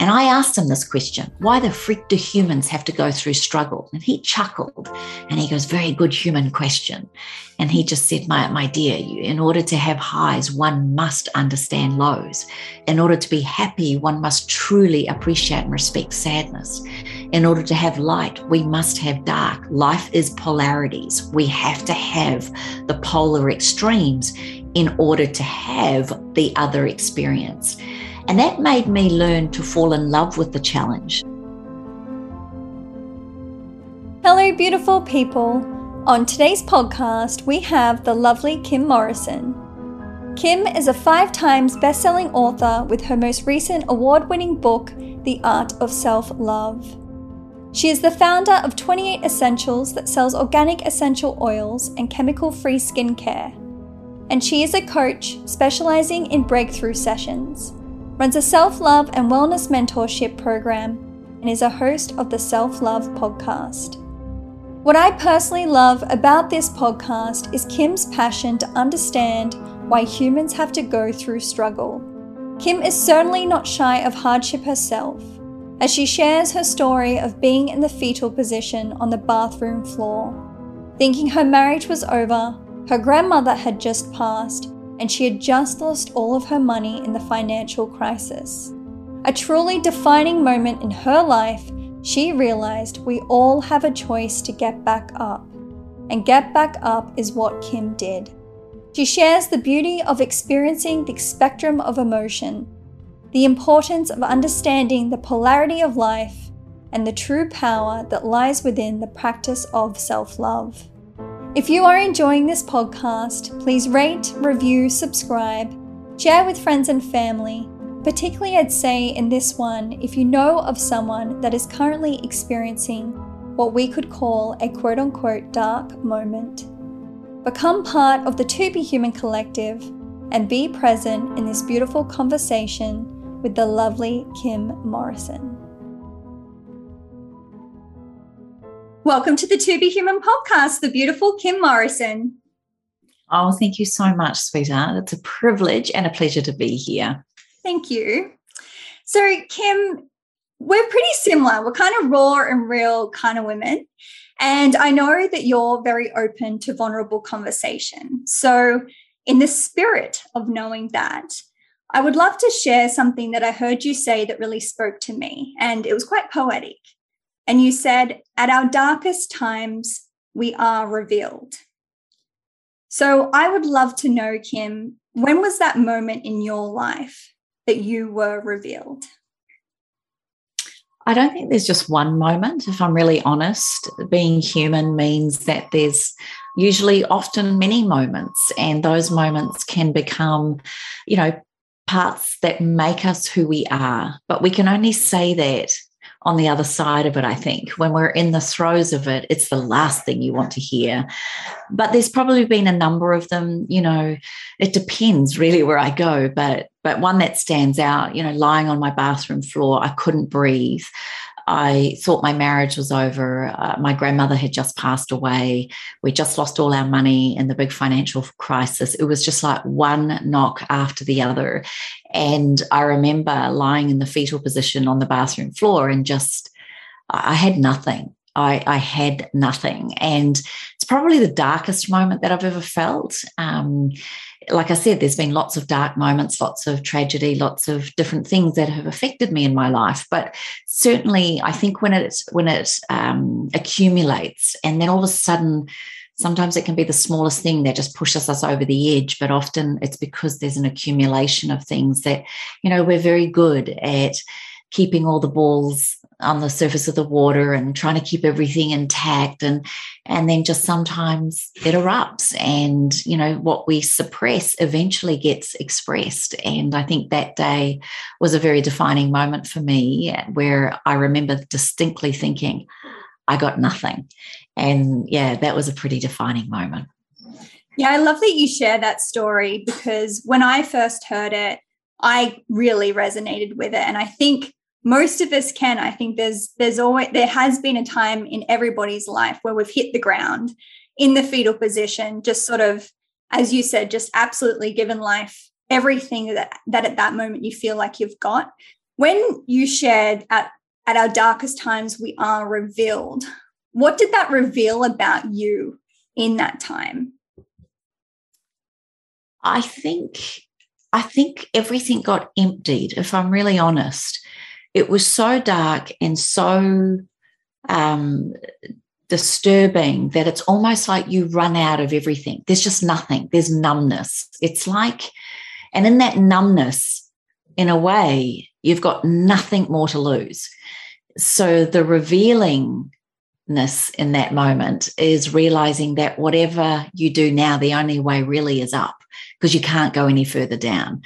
And I asked him this question why the frick do humans have to go through struggle? And he chuckled and he goes, Very good human question. And he just said, My, my dear, in order to have highs, one must understand lows. In order to be happy, one must truly appreciate and respect sadness. In order to have light, we must have dark. Life is polarities. We have to have the polar extremes in order to have the other experience. And that made me learn to fall in love with the challenge. Hello, beautiful people. On today's podcast, we have the lovely Kim Morrison. Kim is a five times best selling author with her most recent award winning book, The Art of Self Love. She is the founder of 28 Essentials that sells organic essential oils and chemical free skincare. And she is a coach specializing in breakthrough sessions runs a self love and wellness mentorship program, and is a host of the Self Love podcast. What I personally love about this podcast is Kim's passion to understand why humans have to go through struggle. Kim is certainly not shy of hardship herself, as she shares her story of being in the fetal position on the bathroom floor, thinking her marriage was over, her grandmother had just passed, and she had just lost all of her money in the financial crisis. A truly defining moment in her life, she realized we all have a choice to get back up. And get back up is what Kim did. She shares the beauty of experiencing the spectrum of emotion, the importance of understanding the polarity of life, and the true power that lies within the practice of self love. If you are enjoying this podcast, please rate, review, subscribe, share with friends and family. Particularly, I'd say in this one, if you know of someone that is currently experiencing what we could call a quote unquote dark moment. Become part of the To Be Human collective and be present in this beautiful conversation with the lovely Kim Morrison. Welcome to the To Be Human podcast, the beautiful Kim Morrison. Oh, thank you so much, sweetheart. It's a privilege and a pleasure to be here. Thank you. So, Kim, we're pretty similar. We're kind of raw and real kind of women. And I know that you're very open to vulnerable conversation. So, in the spirit of knowing that, I would love to share something that I heard you say that really spoke to me. And it was quite poetic. And you said, At our darkest times, we are revealed. So I would love to know, Kim, when was that moment in your life that you were revealed? I don't think there's just one moment, if I'm really honest. Being human means that there's usually often many moments, and those moments can become, you know, parts that make us who we are. But we can only say that on the other side of it, I think. When we're in the throes of it, it's the last thing you want to hear. But there's probably been a number of them, you know, it depends really where I go, but but one that stands out, you know, lying on my bathroom floor, I couldn't breathe. I thought my marriage was over. Uh, my grandmother had just passed away. We just lost all our money in the big financial crisis. It was just like one knock after the other. And I remember lying in the fetal position on the bathroom floor and just, I had nothing. I, I, had nothing. And it's probably the darkest moment that I've ever felt. Um, like I said, there's been lots of dark moments, lots of tragedy, lots of different things that have affected me in my life. But certainly, I think when it when it um, accumulates, and then all of a sudden, sometimes it can be the smallest thing that just pushes us over the edge. But often, it's because there's an accumulation of things that you know we're very good at keeping all the balls on the surface of the water and trying to keep everything intact. And and then just sometimes it erupts and you know what we suppress eventually gets expressed. And i think that day was a very defining moment for me where i remember distinctly thinking i got nothing. And yeah that was a pretty defining moment. Yeah i love that you share that story because when i first heard it i really resonated with it. And i think most of us can i think there's there's always there has been a time in everybody's life where we've hit the ground in the fetal position just sort of as you said just absolutely given life everything that that at that moment you feel like you've got When you shared at, at our darkest times, we are revealed, what did that reveal about you in that time? I think I think everything got emptied, if I'm really honest. It was so dark and so um, disturbing that it's almost like you run out of everything. There's just nothing, there's numbness. It's like, and in that numbness, in a way, you've got nothing more to lose. So the revealingness in that moment is realizing that whatever you do now, the only way really is up because you can't go any further down.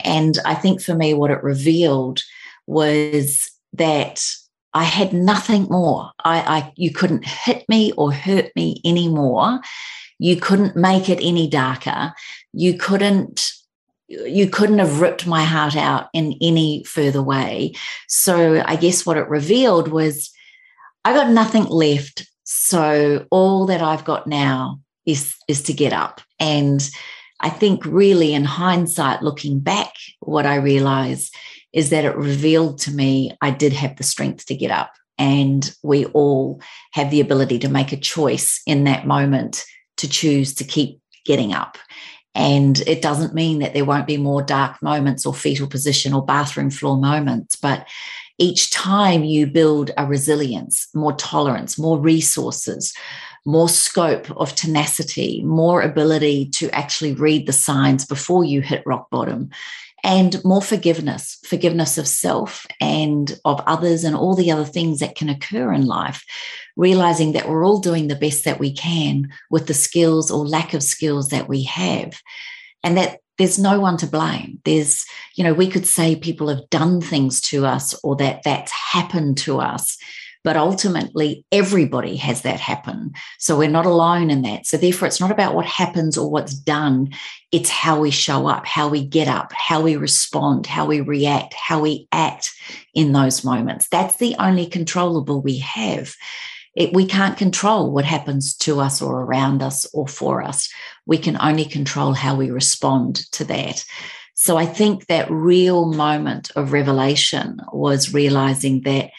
And I think for me, what it revealed was that I had nothing more. I, I you couldn't hit me or hurt me anymore. You couldn't make it any darker. You couldn't you couldn't have ripped my heart out in any further way. So I guess what it revealed was I got nothing left. So all that I've got now is is to get up and I think, really, in hindsight, looking back, what I realized is that it revealed to me I did have the strength to get up. And we all have the ability to make a choice in that moment to choose to keep getting up. And it doesn't mean that there won't be more dark moments or fetal position or bathroom floor moments, but each time you build a resilience, more tolerance, more resources, more scope of tenacity, more ability to actually read the signs before you hit rock bottom, and more forgiveness, forgiveness of self and of others, and all the other things that can occur in life. Realizing that we're all doing the best that we can with the skills or lack of skills that we have, and that there's no one to blame. There's, you know, we could say people have done things to us or that that's happened to us. But ultimately, everybody has that happen. So we're not alone in that. So therefore, it's not about what happens or what's done. It's how we show up, how we get up, how we respond, how we react, how we act in those moments. That's the only controllable we have. It, we can't control what happens to us or around us or for us. We can only control how we respond to that. So I think that real moment of revelation was realizing that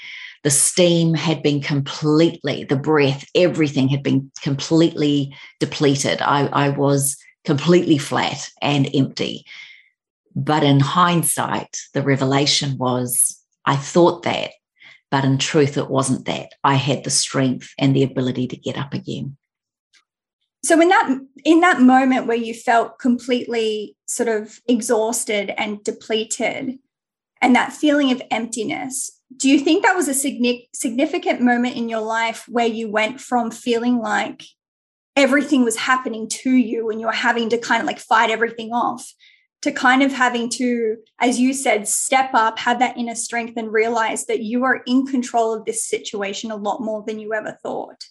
the steam had been completely, the breath, everything had been completely depleted. I, I was completely flat and empty. But in hindsight, the revelation was I thought that, but in truth, it wasn't that. I had the strength and the ability to get up again. So in that in that moment where you felt completely sort of exhausted and depleted and that feeling of emptiness, do you think that was a significant moment in your life where you went from feeling like everything was happening to you and you were having to kind of like fight everything off to kind of having to, as you said, step up, have that inner strength and realize that you are in control of this situation a lot more than you ever thought?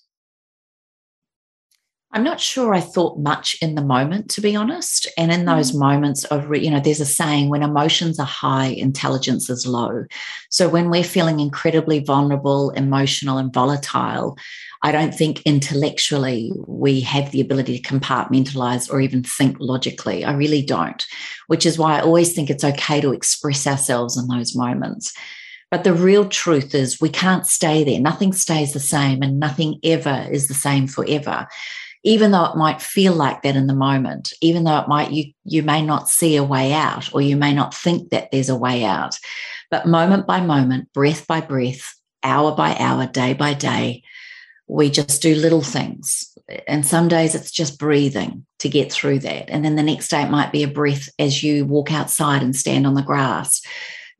I'm not sure I thought much in the moment, to be honest. And in those mm. moments of, you know, there's a saying when emotions are high, intelligence is low. So when we're feeling incredibly vulnerable, emotional, and volatile, I don't think intellectually we have the ability to compartmentalize or even think logically. I really don't, which is why I always think it's okay to express ourselves in those moments. But the real truth is we can't stay there. Nothing stays the same and nothing ever is the same forever even though it might feel like that in the moment, even though it might, you, you may not see a way out or you may not think that there's a way out. But moment by moment, breath by breath, hour by hour, day by day, we just do little things. And some days it's just breathing to get through that. And then the next day it might be a breath as you walk outside and stand on the grass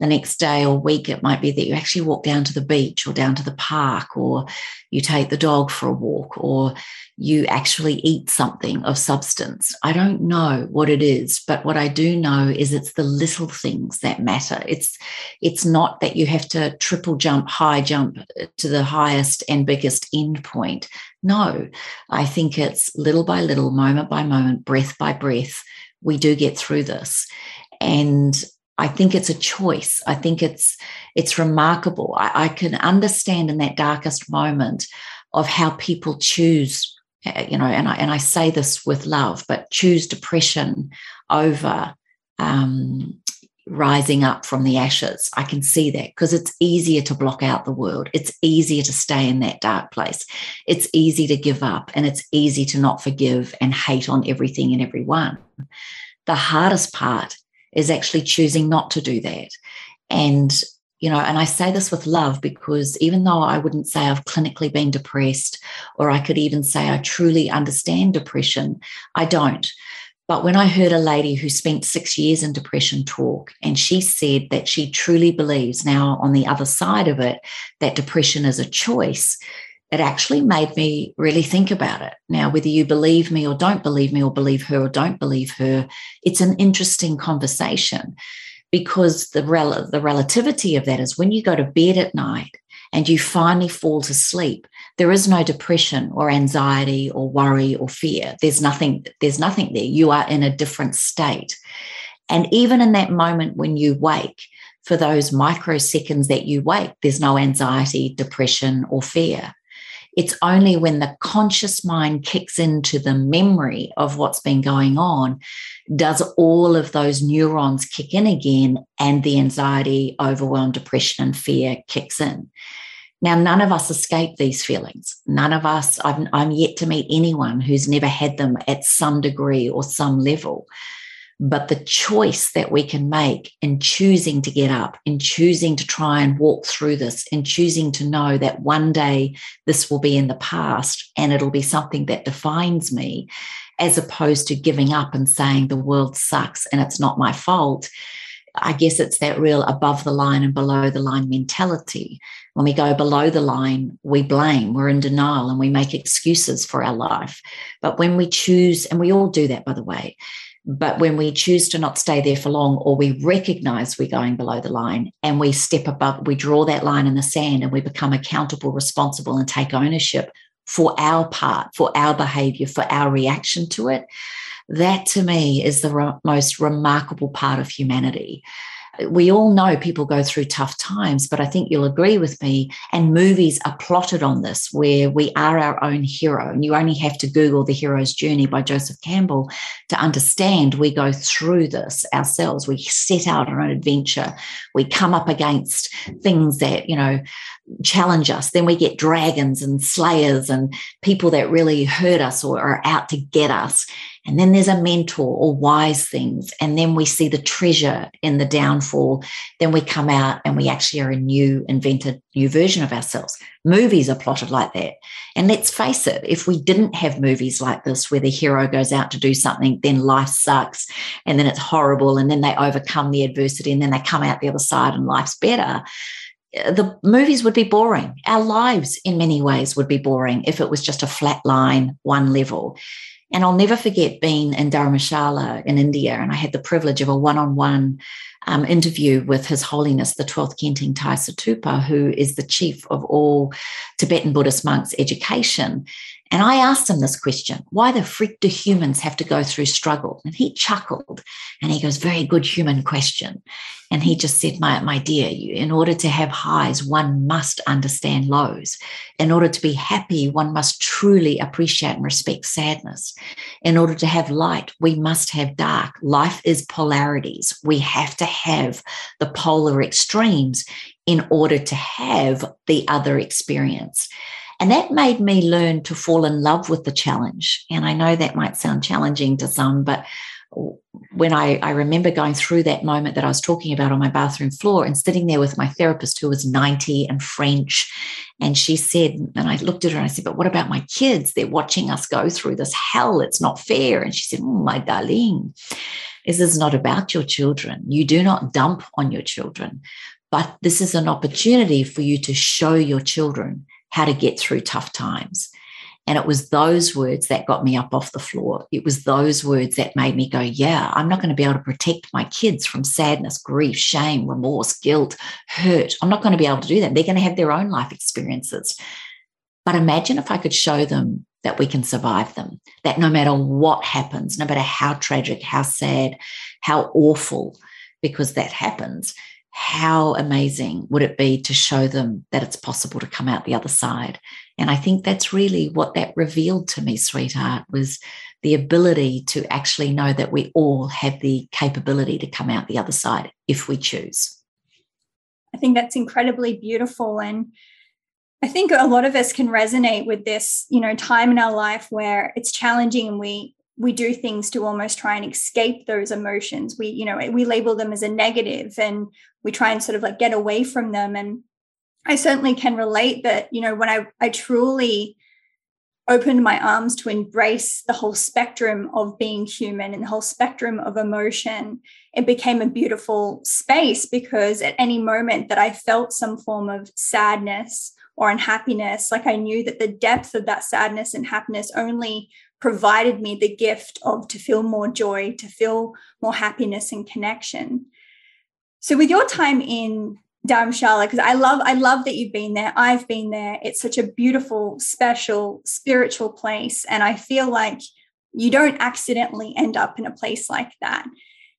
the next day or week, it might be that you actually walk down to the beach or down to the park, or you take the dog for a walk, or you actually eat something of substance. I don't know what it is, but what I do know is it's the little things that matter. It's it's not that you have to triple jump, high jump to the highest and biggest end point. No, I think it's little by little, moment by moment, breath by breath. We do get through this. And I think it's a choice. I think it's it's remarkable. I, I, can understand in that darkest moment of how people choose, uh, you know, and I and I say this with love, but choose depression over um, rising up from the ashes. I can see that because it's easier to block out the world. It's easier to stay in that dark place. It's easy to give up and it's easy to not forgive and hate on everything and everyone. The hardest part is actually choosing not to do that. And you know, and I say this with love because even though I wouldn't say I've clinically been depressed, or I could even say I truly understand depression, I don't. But when I heard a lady who spent six years in depression talk, and she said that she truly believes now on the other side of it that depression is a choice, it actually made me really think about it. Now, whether you believe me or don't believe me, or believe her or don't believe her, it's an interesting conversation because the, rel- the relativity of that is when you go to bed at night and you finally fall to sleep there is no depression or anxiety or worry or fear. There's nothing there's nothing there. You are in a different state. And even in that moment when you wake for those microseconds that you wake there's no anxiety depression or fear it's only when the conscious mind kicks into the memory of what's been going on does all of those neurons kick in again and the anxiety, overwhelm, depression, and fear kicks in. Now, none of us escape these feelings. None of us, I'm, I'm yet to meet anyone who's never had them at some degree or some level. But the choice that we can make in choosing to get up, in choosing to try and walk through this, in choosing to know that one day this will be in the past and it'll be something that defines me, as opposed to giving up and saying the world sucks and it's not my fault. I guess it's that real above the line and below the line mentality. When we go below the line, we blame, we're in denial, and we make excuses for our life. But when we choose, and we all do that, by the way, but when we choose to not stay there for long, or we recognize we're going below the line and we step above, we draw that line in the sand and we become accountable, responsible, and take ownership for our part, for our behavior, for our reaction to it, that to me is the most remarkable part of humanity we all know people go through tough times, but I think you'll agree with me. And movies are plotted on this, where we are our own hero. And you only have to Google The Hero's Journey by Joseph Campbell to understand we go through this ourselves. We set out on an adventure. We come up against things that, you know, challenge us. Then we get dragons and slayers and people that really hurt us or are out to get us. And then there's a mentor or wise things. And then we see the treasure in the downfall. Then we come out and we actually are a new, invented, new version of ourselves. Movies are plotted like that. And let's face it, if we didn't have movies like this where the hero goes out to do something, then life sucks and then it's horrible. And then they overcome the adversity and then they come out the other side and life's better eh, the movies would be boring. Our lives, in many ways, would be boring if it was just a flat line, one level. And I'll never forget being in Dharamshala in India, and I had the privilege of a one on one interview with His Holiness, the 12th Kenting Tai Situpa, who is the chief of all Tibetan Buddhist monks' education. And I asked him this question why the freak do humans have to go through struggle? And he chuckled and he goes, Very good human question. And he just said, My, my dear, you, in order to have highs, one must understand lows. In order to be happy, one must truly appreciate and respect sadness. In order to have light, we must have dark. Life is polarities. We have to have the polar extremes in order to have the other experience. And that made me learn to fall in love with the challenge. And I know that might sound challenging to some, but when I, I remember going through that moment that I was talking about on my bathroom floor and sitting there with my therapist who was 90 and French. And she said, and I looked at her and I said, But what about my kids? They're watching us go through this hell. It's not fair. And she said, Oh, my darling, this is not about your children. You do not dump on your children, but this is an opportunity for you to show your children how to get through tough times. And it was those words that got me up off the floor. It was those words that made me go, yeah, I'm not going to be able to protect my kids from sadness, grief, shame, remorse, guilt, hurt. I'm not going to be able to do that. They're going to have their own life experiences. But imagine if I could show them that we can survive them, that no matter what happens, no matter how tragic, how sad, how awful, because that happens, how amazing would it be to show them that it's possible to come out the other side? And I think that's really what that revealed to me, sweetheart, was the ability to actually know that we all have the capability to come out the other side if we choose. I think that's incredibly beautiful. And I think a lot of us can resonate with this, you know, time in our life where it's challenging and we we do things to almost try and escape those emotions. We, you know, we label them as a negative and we try and sort of like get away from them. And I certainly can relate that, you know, when I, I truly opened my arms to embrace the whole spectrum of being human and the whole spectrum of emotion, it became a beautiful space because at any moment that I felt some form of sadness or unhappiness, like I knew that the depth of that sadness and happiness only provided me the gift of to feel more joy, to feel more happiness and connection. So with your time in Dharamshala because I love I love that you've been there. I've been there. It's such a beautiful, special, spiritual place and I feel like you don't accidentally end up in a place like that.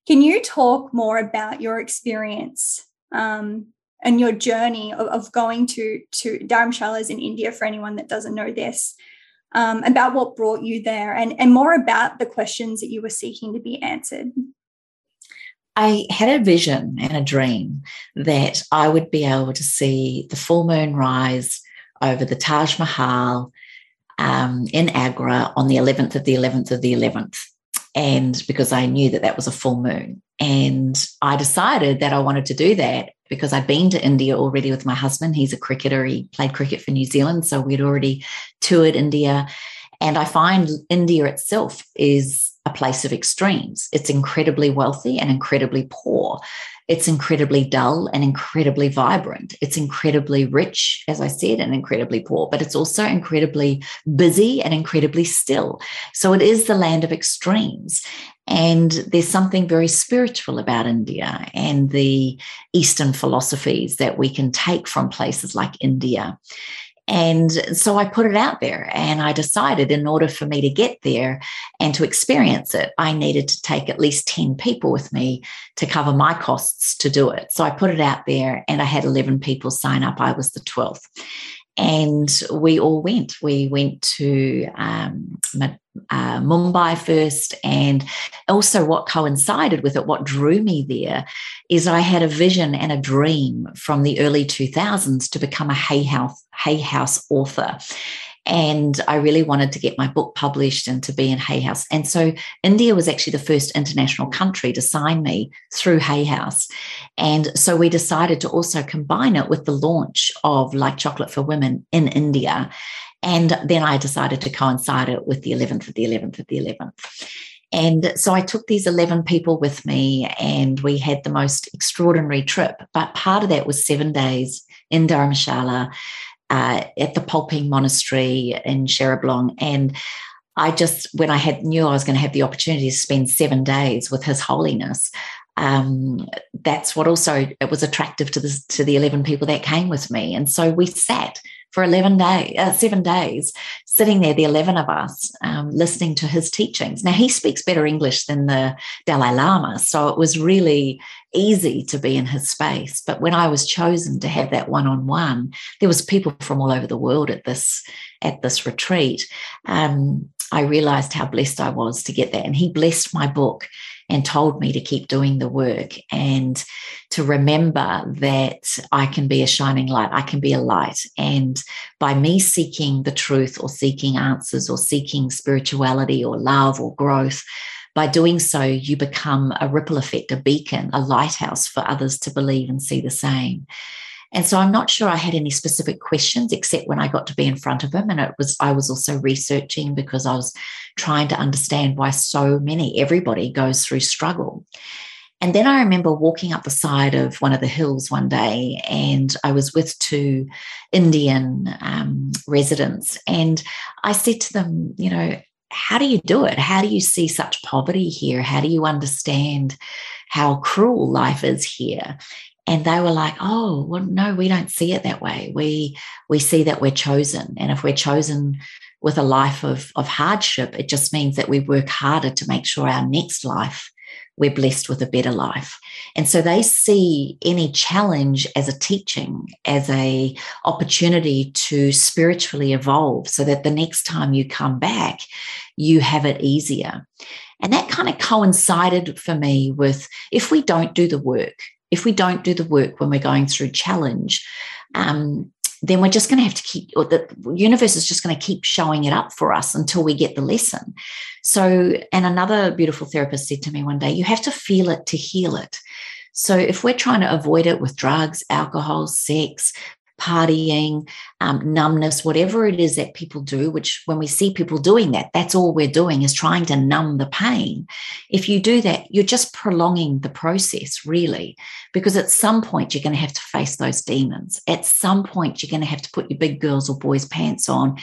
Can you talk more about your experience um, and your journey of, of, going to to Dharamshalas in India for anyone that doesn't know this? Um, about what brought you there and, and more about the questions that you were seeking to be answered. I had a vision and a dream that I would be able to see the full moon rise over the Taj Mahal um, in Agra on the 11th of the 11th of the 11th. And because I knew that that was a full moon. And I decided that I wanted to do that because I'd been to India already with my husband. He's a cricketer, he played cricket for New Zealand. So we'd already toured India. And I find India itself is a place of extremes. It's incredibly wealthy and incredibly poor. It's incredibly dull and incredibly vibrant. It's incredibly rich, as I said, and incredibly poor, but it's also incredibly busy and incredibly still. So it is the land of extremes. And there's something very spiritual about India and the Eastern philosophies that we can take from places like India. And so I put it out there and I decided in order for me to get there and to experience it, I needed to take at least 10 people with me to cover my costs to do it. So I put it out there and I had 11 people sign up. I was the 12th and we all went. We went to um, uh, Mumbai first, and also what coincided with it, what drew me there, is I had a vision and a dream from the early 2000s to become a Hay House, Hay House author. And I really wanted to get my book published and to be in Hay House. And so India was actually the first international country to sign me through Hay House. And so we decided to also combine it with the launch of Like Chocolate for Women in India. And then I decided to coincide it with the 11th of the 11th of the 11th. And so I took these 11 people with me and we had the most extraordinary trip. But part of that was seven days in Dharamshala uh, at the Palpung Monastery in Sherabling. And I just, when I had knew I was going to have the opportunity to spend seven days with His Holiness, um, that's what also it was attractive to the to the eleven people that came with me. And so we sat for 11 days, uh, seven days, sitting there, the 11 of us, um, listening to his teachings. Now, he speaks better English than the Dalai Lama. So it was really easy to be in his space. But when I was chosen to have that one on one, there was people from all over the world at this at this retreat. Um, I realized how blessed I was to get that. And he blessed my book and told me to keep doing the work and to remember that I can be a shining light, I can be a light. And by me seeking the truth or seeking answers or seeking spirituality or love or growth, by doing so, you become a ripple effect, a beacon, a lighthouse for others to believe and see the same. And so I'm not sure I had any specific questions except when I got to be in front of him. And it was, I was also researching because I was trying to understand why so many, everybody goes through struggle. And then I remember walking up the side of one of the hills one day, and I was with two Indian um, residents. And I said to them, you know, how do you do it? How do you see such poverty here? How do you understand how cruel life is here? And they were like oh well no we don't see it that way we we see that we're chosen and if we're chosen with a life of of hardship it just means that we work harder to make sure our next life we're blessed with a better life. And so they see any challenge as a teaching, as a opportunity to spiritually evolve so that the next time you come back, you have it easier. And that kind of coincided for me with if we don't do the work, if we don't do the work when we're going through challenge, um, then we're just going to have to keep, or the universe is just going to keep showing it up for us until we get the lesson. So, and another beautiful therapist said to me one day, you have to feel it to heal it. So, if we're trying to avoid it with drugs, alcohol, sex, partying, um, numbness, whatever it is that people do, which when we see people doing that, that's all we're doing is trying to numb the pain. If you do that, you're just prolonging the process, really, because at some point you're going to have to face those demons. At some point, you're going to have to put your big girls or boys' pants on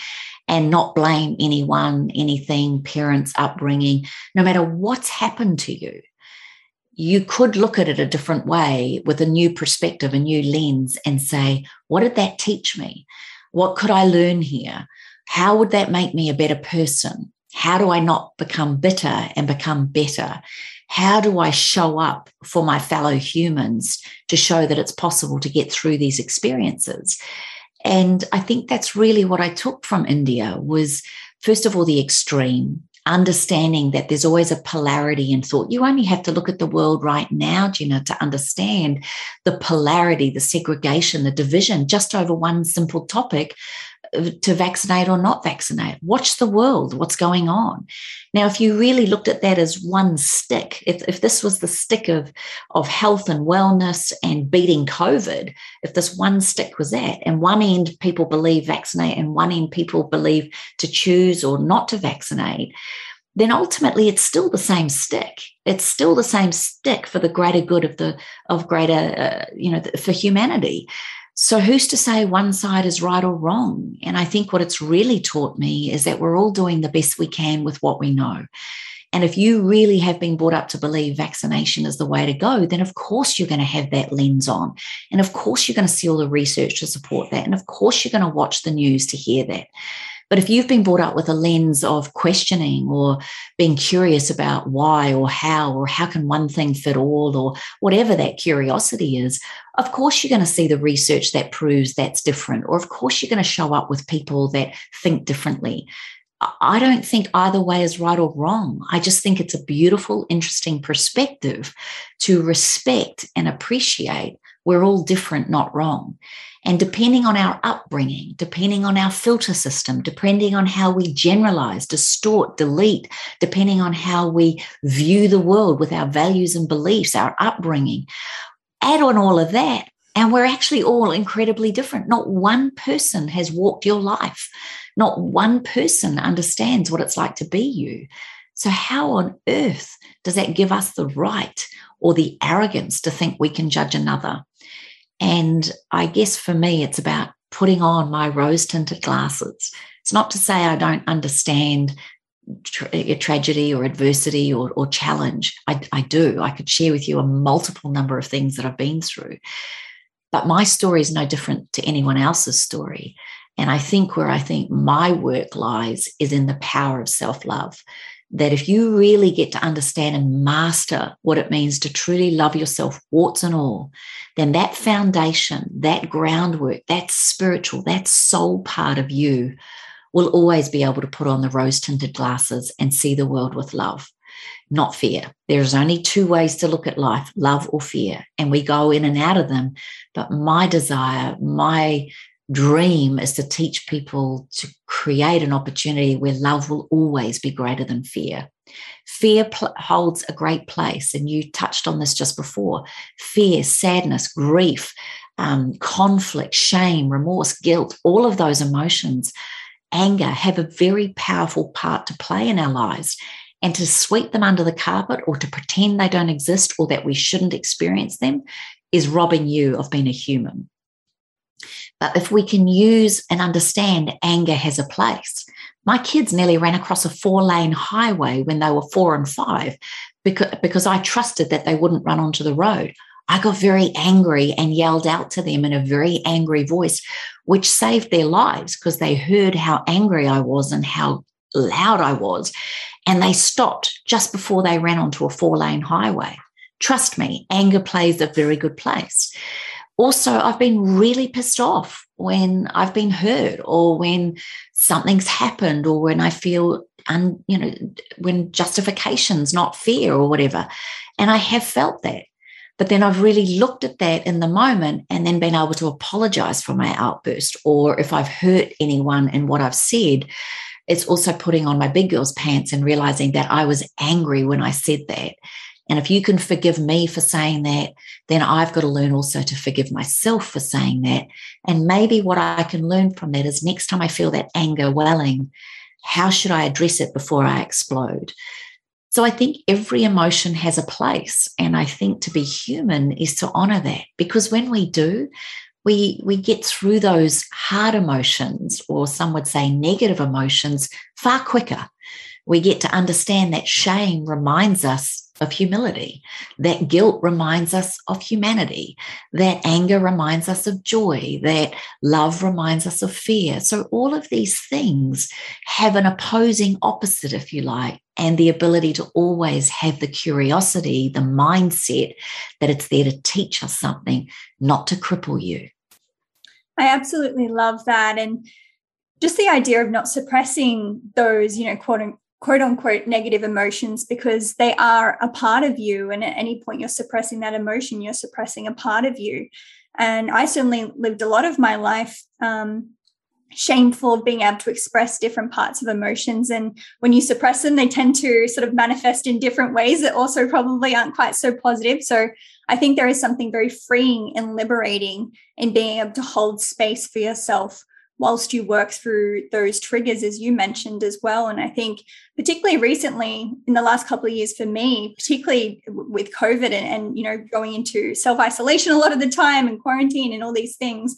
and not blame anyone, anything, parents, upbringing, no matter what's happened to you you could look at it a different way with a new perspective, a new lens, and say, what did that teach me? What could I learn here? How would that make me a better person? How do I not become bitter and become better? How do I show up for my fellow humans to show that it's possible to get through these experiences? And I think that's really what I took from India was first of all the extreme understanding that there's always a polarity in thought. You only have to look at the world right now, Gina, to understand the polarity, the segregation, the division just over one simple topic to vaccinate or not vaccinate. Watch the world, what's going on. Now, if you really looked at that as one stick, if, if this was the stick of, of health and wellness and beating COVID, if this one stick was that, and one end people believe vaccinate and one end people believe to choose or not to vaccinate, then ultimately it's still the same stick. It's still the same stick for the greater good of the of greater, uh, you know, for humanity. So, who's to say one side is right or wrong? And I think what it's really taught me is that we're all doing the best we can with what we know. And if you really have been brought up to believe vaccination is the way to go, then of course you're going to have that lens on. And of course you're going to see all the research to support that. And of course you're going to watch the news to hear that. But if you've been brought up with a lens of questioning or being curious about why or how or how can one thing fit all or whatever that curiosity is, of course you're going to see the research that proves that's different. Or of course you're going to show up with people that think differently. I don't think either way is right or wrong. I just think it's a beautiful, interesting perspective to respect and appreciate we're all different, not wrong. And depending on our upbringing, depending on our filter system, depending on how we generalize, distort, delete, depending on how we view the world with our values and beliefs, our upbringing, add on all of that. And we're actually all incredibly different. Not one person has walked your life. Not one person understands what it's like to be you. So, how on earth does that give us the right or the arrogance to think we can judge another? And I guess for me, it's about putting on my rose tinted glasses. It's not to say I don't understand tra- eh, eh, tragedy or adversity or, or challenge. I, I do. I could share with you a multiple number of things that I've been through. But my story is no different to anyone else's story. And I think where I think my work lies is in the power of self love that if you really get to understand and master what it means to truly love yourself, warts and all, then that foundation, that groundwork, that spiritual, that soul part of you will always be able to put on the rose tinted glasses and see the world with love, not fear. There's only two ways to look at life love or fear, and we go in and out of them. But my desire, my dream is to teach people to create an opportunity where love will always be greater than fear. Fear pl- holds a great place, and you touched on this just before. Fear, sadness, grief, um, conflict, shame, remorse, guilt, all of those emotions, anger have a very powerful part to play in our lives. And to sweep them under the carpet or to pretend they don't exist or that we shouldn't experience them is robbing you of being a human. But if we can use and understand anger has a place, my kids nearly ran across a four lane highway when they were four and five because, because I trusted that they wouldn't run onto the road. I got very angry and yelled out to them in a very angry voice, which saved their lives because they heard how angry I was and how loud I was. And they stopped just before they ran onto a four lane highway. Trust me, anger plays a very good place. Also, I've been really pissed off when I've been hurt or when something's happened or when I feel and you know when justification's not fair or whatever. And i have felt that. But then i've really looked at that in the moment and then been able to apologize for my outburst or if i've hurt anyone in what i've said it's also putting on my big girl's pants and realizing that i was angry when i said that and if you can forgive me for saying that, then I've got to learn also to forgive myself for saying that. And maybe what I can learn from that is next time I feel that anger welling, how should I address it before I explode? So I think every emotion has a place. And I think to be human is to honor that because when we do, we, we get through those hard emotions, or some would say negative emotions, far quicker. We get to understand that shame reminds us of humility. That guilt reminds us of humanity. That anger reminds us of joy. That love reminds us of fear. So, all of these things have an opposing opposite, if you like, and the ability to always have the curiosity, the mindset that it's there to teach us something, not to cripple you. I absolutely love that. And just the idea of not suppressing those, you know, quote quote unquote negative emotions because they are a part of you. And at any point you're suppressing that emotion, you're suppressing a part of you. And I certainly lived a lot of my life um, shameful of being able to express different parts of emotions. And when you suppress them, they tend to sort of manifest in different ways that also probably aren't quite so positive. So I think there is something very freeing and liberating in being able to hold space for yourself whilst you work through those triggers as you mentioned as well. And i think particularly recently in the last couple of years for me particularly with covid and, and you know going into self-isolation a lot of the time and quarantine and all these things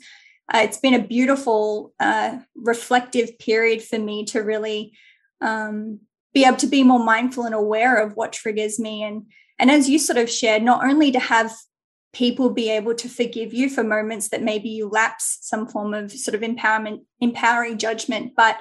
uh, it's been a beautiful uh, reflective period for me to really um, be able to be more mindful and aware of what triggers me. And and as you sort of shared not only to have people be able to forgive you for moments that maybe you lapse some form of sort of empowerment, empowering judgment, but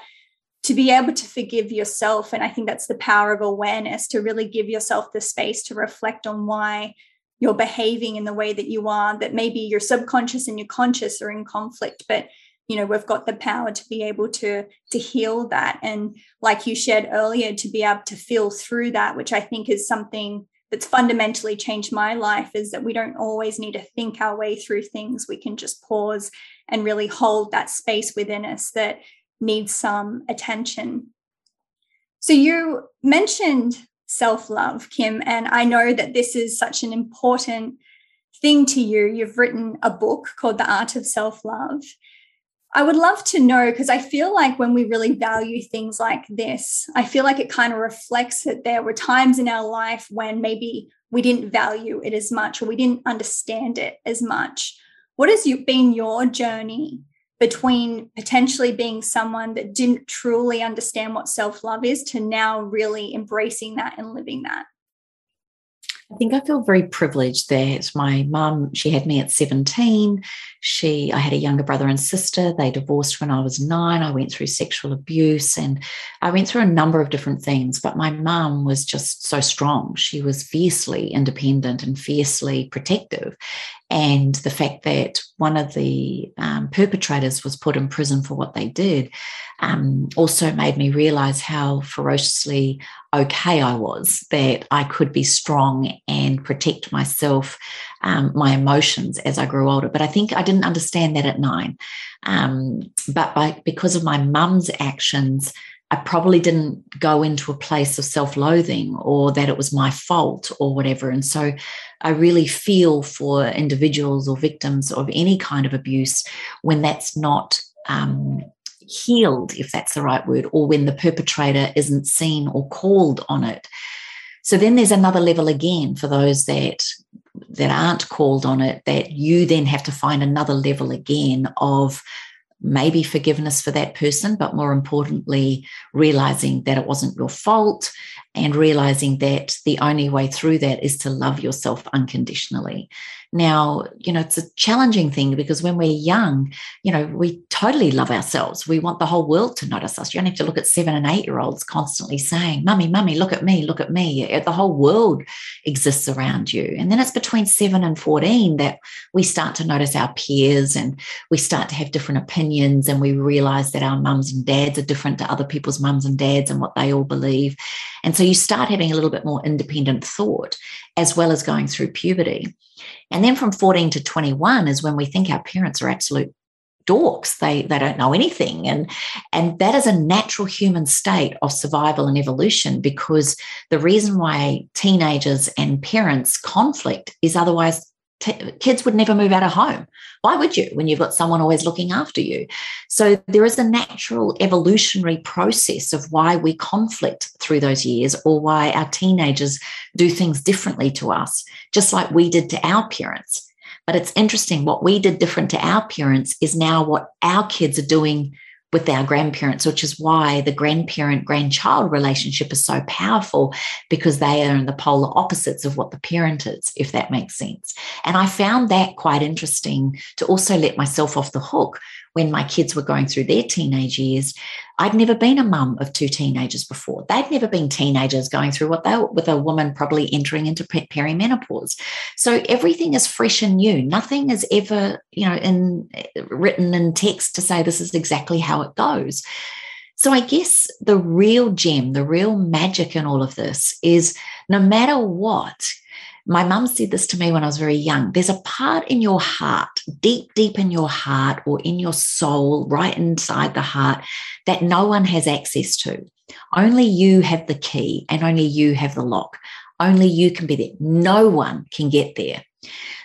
to be able to forgive yourself. And I think that's the power of awareness to really give yourself the space to reflect on why you're behaving in the way that you are, that maybe your subconscious and your conscious are in conflict, but you know we've got the power to be able to to heal that and like you shared earlier to be able to feel through that which i think is something that's fundamentally changed my life is that we don't always need to think our way through things. We can just pause and really hold that space within us that needs some attention. So, you mentioned self love, Kim, and I know that this is such an important thing to you. You've written a book called The Art of Self Love. I would love to know because I feel like when we really value things like this, I feel like it kind of reflects that there were times in our life when maybe we didn't value it as much or we didn't understand it as much. What has you, been your journey between potentially being someone that didn't truly understand what self love is to now really embracing that and living that? I think I feel very privileged that my mum, she had me at 17. She, I had a younger brother and sister. They divorced when I was nine. I went through sexual abuse and I went through a number of different things. But my mum was just so strong. She was fiercely independent and fiercely protective. And the fact that one of the um, perpetrators was put in prison for what they did um, also made me realize how ferociously okay I was, that I could be strong and protect myself, um, my emotions as I grew older. But I think I didn't understand that at nine. Um, but by, because of my mum's actions, I probably didn't go into a place of self loathing or that it was my fault or whatever. And so I really feel for individuals or victims of any kind of abuse when that's not um, healed, if that's the right word, or when the perpetrator isn't seen or called on it. So then there's another level again for those that that aren't called on it that you then have to find another level again of maybe forgiveness for that person, but more importantly, realizing that it wasn't your fault and realizing that the only way through that is to love yourself unconditionally. Now, you know, it's a challenging thing because when we're young, you know, we totally love ourselves. We want the whole world to notice us. You only have to look at seven and eight year olds constantly saying, Mummy, Mummy, look at me, look at me. The whole world exists around you. And then it's between seven and 14 that we start to notice our peers and we start to have different opinions and we realize that our mums and dads are different to other people's mums and dads and what they all believe. And so you start having a little bit more independent thought as well as going through puberty. And then from 14 to 21 is when we think our parents are absolute dorks they they don't know anything and and that is a natural human state of survival and evolution because the reason why teenagers and parents conflict is otherwise t- kids would never move out of home why would you when you've got someone always looking after you? So there is a natural evolutionary process of why we conflict through those years or why our teenagers do things differently to us, just like we did to our parents. But it's interesting, what we did different to our parents is now what our kids are doing with our grandparents, which is why the grandparent grandchild relationship is so powerful because they are in the polar opposites of what the parent is, if that makes sense. And I found that quite interesting to also let myself off the hook when my kids were going through their teenage years. I'd never been a mum of two teenagers before. They'd never been teenagers going through what they were with a woman probably entering into perimenopause. So everything is fresh and new. Nothing is ever, you know, in written in text to say this is exactly how it goes. So I guess the real gem, the real magic in all of this is no matter what, my mum said this to me when I was very young. There's a part in your heart, deep, deep in your heart or in your soul, right inside the heart, that no one has access to. Only you have the key and only you have the lock. Only you can be there. No one can get there.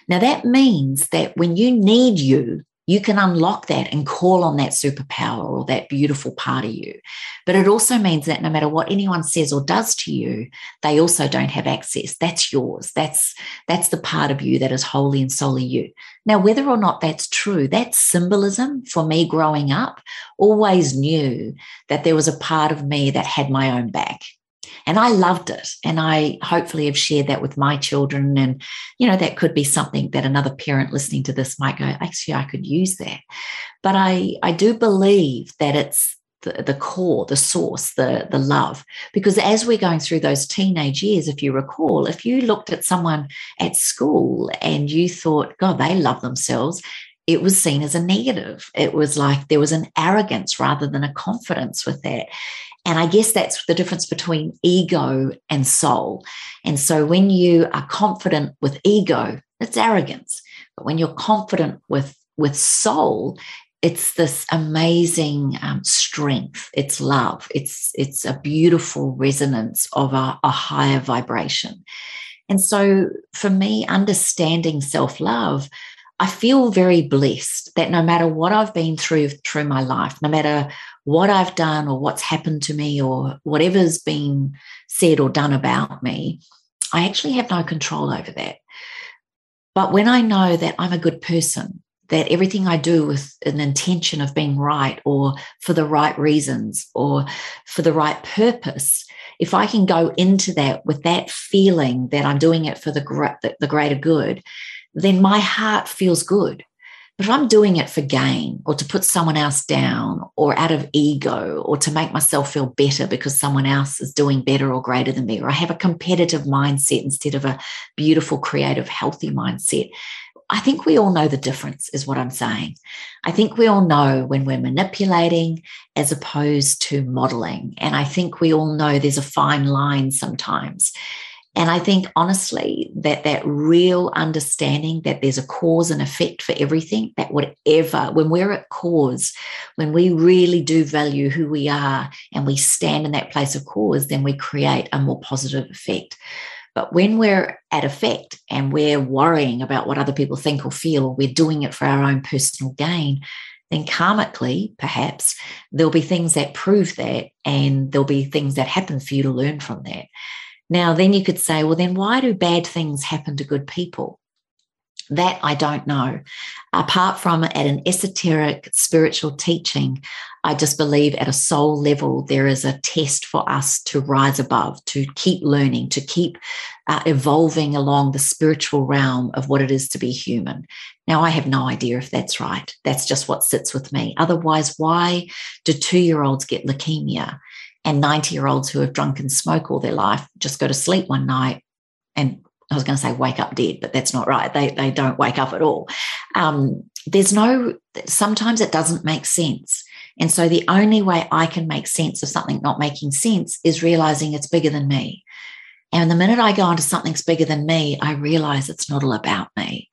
Now, that means that when you need you, you can unlock that and call on that superpower or that beautiful part of you. But it also means that no matter what anyone says or does to you, they also don't have access. That's yours. That's that's the part of you that is wholly and solely you. Now, whether or not that's true, that symbolism for me growing up always knew that there was a part of me that had my own back. And I loved it. And I hopefully have shared that with my children. And, you know, that could be something that another parent listening to this might go, actually, I could use that. But I, I do believe that it's the, the core, the source, the, the love. Because as we're going through those teenage years, if you recall, if you looked at someone at school and you thought, God, they love themselves, it was seen as a negative. It was like there was an arrogance rather than a confidence with that. And I guess that's the difference between ego and soul. And so when you are confident with ego, it's arrogance. But when you're confident with, with soul, it's this amazing um, strength. It's love. It's, it's a beautiful resonance of a, a higher vibration. And so for me, understanding self love, I feel very blessed that no matter what I've been through through my life, no matter what I've done or what's happened to me or whatever's been said or done about me, I actually have no control over that. But when I know that I'm a good person, that everything I do with an intention of being right or for the right reasons or for the right purpose, if I can go into that with that feeling that I'm doing it for the, the greater good, then my heart feels good. But if I'm doing it for gain or to put someone else down or out of ego or to make myself feel better because someone else is doing better or greater than me, or I have a competitive mindset instead of a beautiful, creative, healthy mindset, I think we all know the difference, is what I'm saying. I think we all know when we're manipulating as opposed to modeling. And I think we all know there's a fine line sometimes. And I think honestly that that real understanding that there's a cause and effect for everything, that whatever, when we're at cause, when we really do value who we are and we stand in that place of cause, then we create a more positive effect. But when we're at effect and we're worrying about what other people think or feel, or we're doing it for our own personal gain, then karmically, perhaps, there'll be things that prove that, and there'll be things that happen for you to learn from that. Now, then you could say, well, then why do bad things happen to good people? That I don't know. Apart from at an esoteric spiritual teaching, I just believe at a soul level, there is a test for us to rise above, to keep learning, to keep uh, evolving along the spiritual realm of what it is to be human. Now, I have no idea if that's right. That's just what sits with me. Otherwise, why do two year olds get leukemia and 90 year olds who have drunk and smoke all their life just go to sleep one night and I was going to say wake up dead, but that's not right. They, they don't wake up at all. Um, there's no, sometimes it doesn't make sense. And so the only way I can make sense of something not making sense is realizing it's bigger than me. And the minute I go into something's bigger than me, I realize it's not all about me.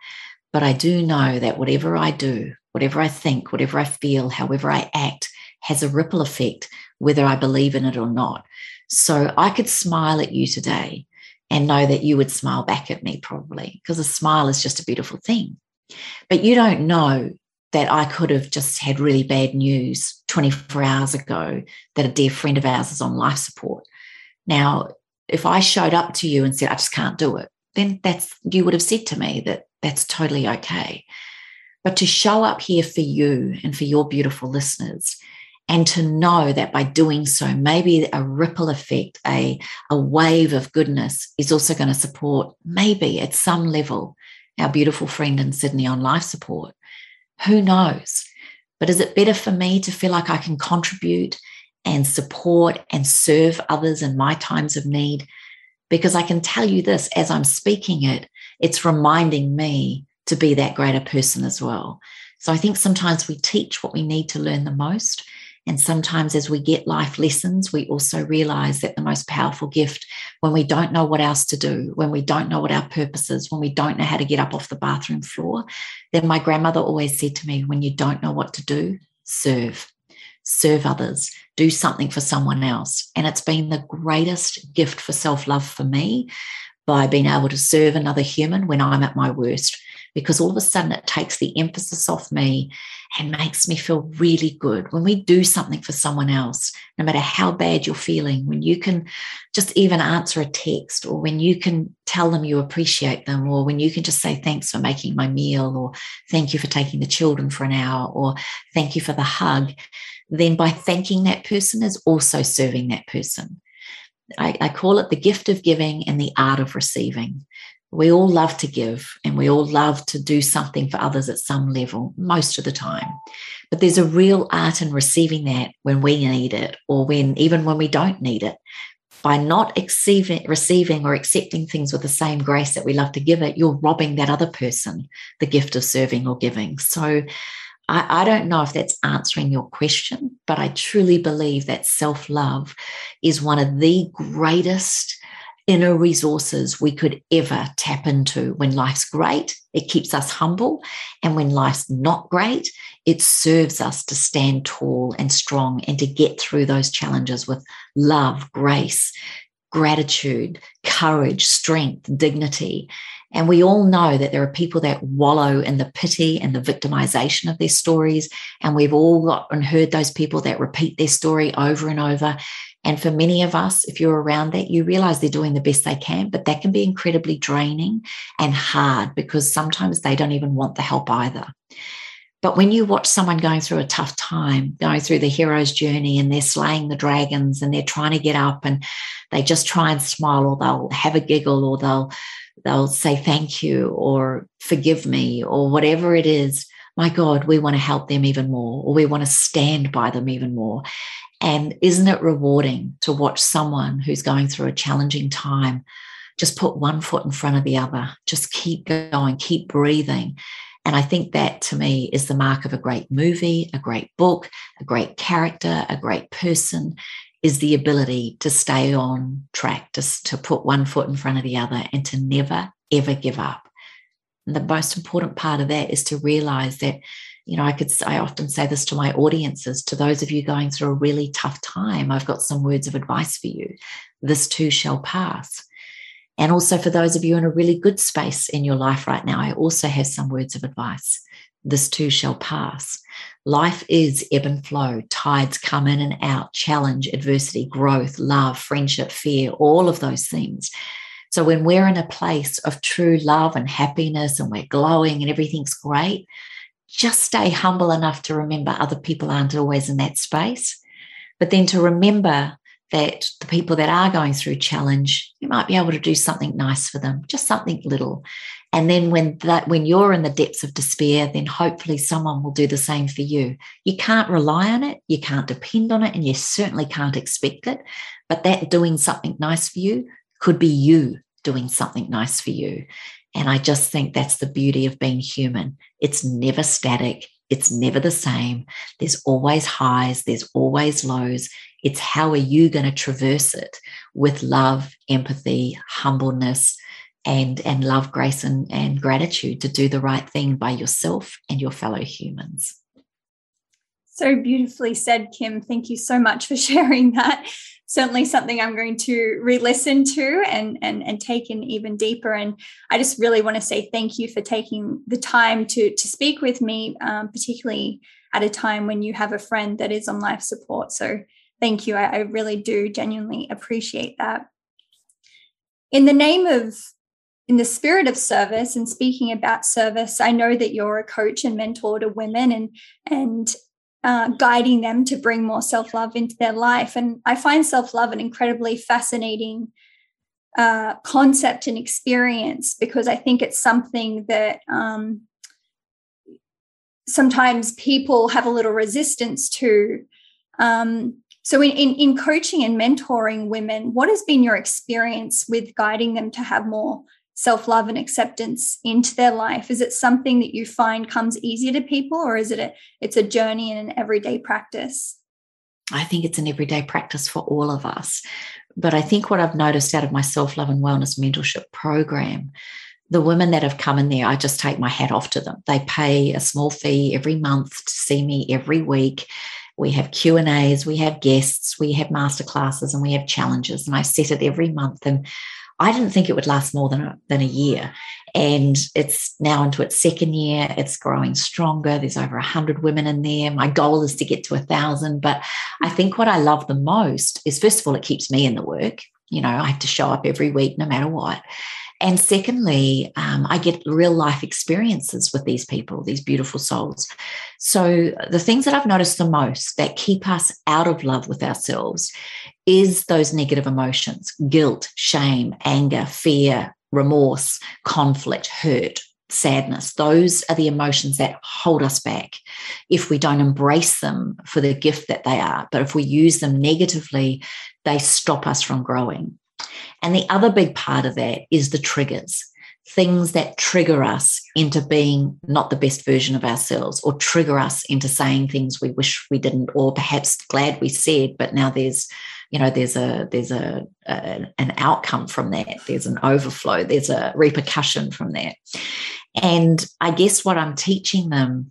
But I do know that whatever I do, whatever I think, whatever I feel, however I act, has a ripple effect, whether I believe in it or not. So I could smile at you today and know that you would smile back at me probably because a smile is just a beautiful thing. But you don't know that I could have just had really bad news 24 hours ago that a dear friend of ours is on life support. Now, if I showed up to you and said, I just can't do it, then that's, you would have said to me that that's totally okay. But to show up here for you and for your beautiful listeners, and to know that by doing so, maybe a ripple effect, a, a wave of goodness is also going to support, maybe at some level, our beautiful friend in Sydney on life support. Who knows? But is it better for me to feel like I can contribute and support and serve others in my times of need? Because I can tell you this as I'm speaking it, it's reminding me to be that greater person as well. So I think sometimes we teach what we need to learn the most. And sometimes, as we get life lessons, we also realize that the most powerful gift when we don't know what else to do, when we don't know what our purpose is, when we don't know how to get up off the bathroom floor, then my grandmother always said to me, when you don't know what to do, serve, serve others, do something for someone else. And it's been the greatest gift for self love for me by being able to serve another human when I'm at my worst because all of a sudden it takes the emphasis off me and makes me feel really good. When we do something for someone else, no matter how bad you're feeling, when you can just even answer a text, or when you can tell them you appreciate them, or when you can just say, Thanks for making my meal, or Thank you for taking the children for an hour, or Thank you for the hug, then by thanking that person is also serving that person. I, I, call it the gift of giving and the art of receiving we all love to give and we all love to do something for others at some level most of the time. But there's a real art in receiving that when we need it or when even when we don't need it. By not receiving, receiving or accepting things with the same grace that we love to give it you're robbing that other person the gift of serving or giving. So I, I don't know if that's answering your question but i truly believe that self-love is one of the greatest inner resources we could ever tap into. When life's great, it keeps us humble. And when life's not great, it serves us to stand tall and strong and to get through those challenges with love, grace, gratitude, courage, strength, dignity. And we all know that there are people that wallow in the pity and the victimization of their stories. And we've all got and heard those people that repeat their story over and over. And for many of us, if you're around that, you realize they're doing the best they can, but that can be incredibly draining and hard because sometimes they don't even want the help either. But when you watch someone going through a tough time, going through the hero's journey and they're slaying the dragons and they're trying to get up and they just try and smile or they'll have a giggle or they'll they'll say thank you or forgive me or whatever it is, my God, we want to help them even more or we want to stand by them even more. And isn't it rewarding to watch someone who's going through a challenging time just put one foot in front of the other, just keep going, keep breathing. And I think that to me is the mark of a great movie, a great book, a great character, a great person is the ability to stay on track, just to put one foot in front of the other and to never, ever give up. And the most important part of that is to realize that you know, I could, I often say this to my audiences, to those of you going through a really tough time, I've got some words of advice for you. This too shall pass. And also for those of you in a really good space in your life right now, I also have some words of advice. This too shall pass. Life is ebb and flow. Tides come in and out, challenge, adversity, growth, love, friendship, fear, all of those things. So when we're in a place of true love and happiness and we're glowing and everything's great, just stay humble enough to remember other people aren't always in that space. But then to remember that the people that are going through challenge, you might be able to do something nice for them, just something little. And then when that when you're in the depths of despair, then hopefully someone will do the same for you. You can't rely on it, you can't depend on it, and you certainly can't expect it. But that doing something nice for you could be you doing something nice for you. And I just think that's the beauty of being human. It's never static. It's never the same. There's always highs, there's always lows. It's how are you going to traverse it with love, empathy, humbleness, and and love grace and, and gratitude to do the right thing by yourself and your fellow humans so beautifully said kim thank you so much for sharing that certainly something i'm going to re-listen to and and, and take in even deeper. And i just really want to say thank you for taking the time to to speak with me um, particularly at a time when you have a friend that is on life support. So thank you. I, I really do genuinely appreciate that. In the name of in the spirit of service and speaking about service, I know that you're a coach and mentor to women and and uh, guiding them to bring more self love into their life. And I find self love an incredibly fascinating uh, concept and experience because I think it's something that um, sometimes people have a little resistance to. Um, so, in, in, in coaching and mentoring women, what has been your experience with guiding them to have more self love and acceptance into their life? Is it something that you find comes easier to people, or is it a it's a journey and an everyday practice? I think it's an everyday practice for all of us. But I think what I've noticed out of my self love and wellness mentorship program, the women that have come in there, I just take my hat off to them. They pay a small fee every month to see me every week. We have Q and A's, we have guests, we have master classes, and we have challenges. And I set it every month. And I didn't think it would last more than a, than a year. And it's now into its second year. It's growing stronger. There's over 100 women in there. My goal is to get to a 1,000. But I think what I love the most is, first of all, it keeps me in the work. You know, I have to show up every week no matter what. And secondly, um, I get real life experiences with these people, these beautiful souls. So, the things that I've noticed the most that keep us out of love with ourselves is those negative emotions guilt, shame, anger, fear, remorse, conflict, hurt, sadness. Those are the emotions that hold us back if we don't embrace them for the gift that they are. But if we use them negatively, they stop us from growing. And the other big part of that is the triggers things that trigger us into being not the best version of ourselves or trigger us into saying things we wish we didn't or perhaps glad we said but now there's you know there's a there's a, a an outcome from that. There's an overflow. There's a repercussion from that. And i guess what i'm teaching them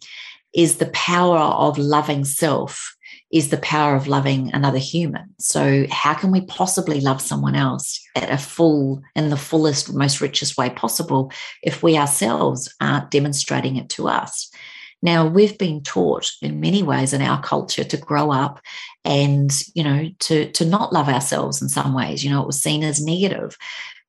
is the power of loving self is the power of loving another human. So, how can we possibly love someone else at a full, in the fullest, most richest way possible if we ourselves aren't demonstrating it to us? Now, we've been taught in many ways in our culture to grow up and, you know, to, to not love ourselves in some ways. You know, it was seen as negative.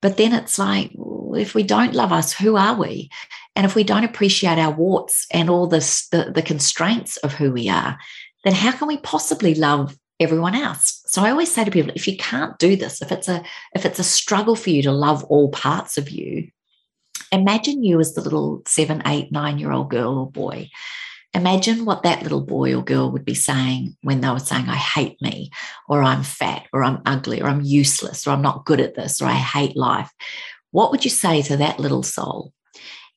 But then it's like, if we don't love us, who are we? And if we don't appreciate our warts and all this, the, the constraints of who we are, then how can we possibly love everyone else? So i always say to people if you can't do this if it's a if it's a struggle for you to love all parts of you imagine you as the little seven eight nine year old girl or boy. Imagine what that little boy or girl would be saying when they were saying i hate me or i'm fat or i'm ugly or i'm useless or i'm not good at this or i hate life. What would you say to that little soul?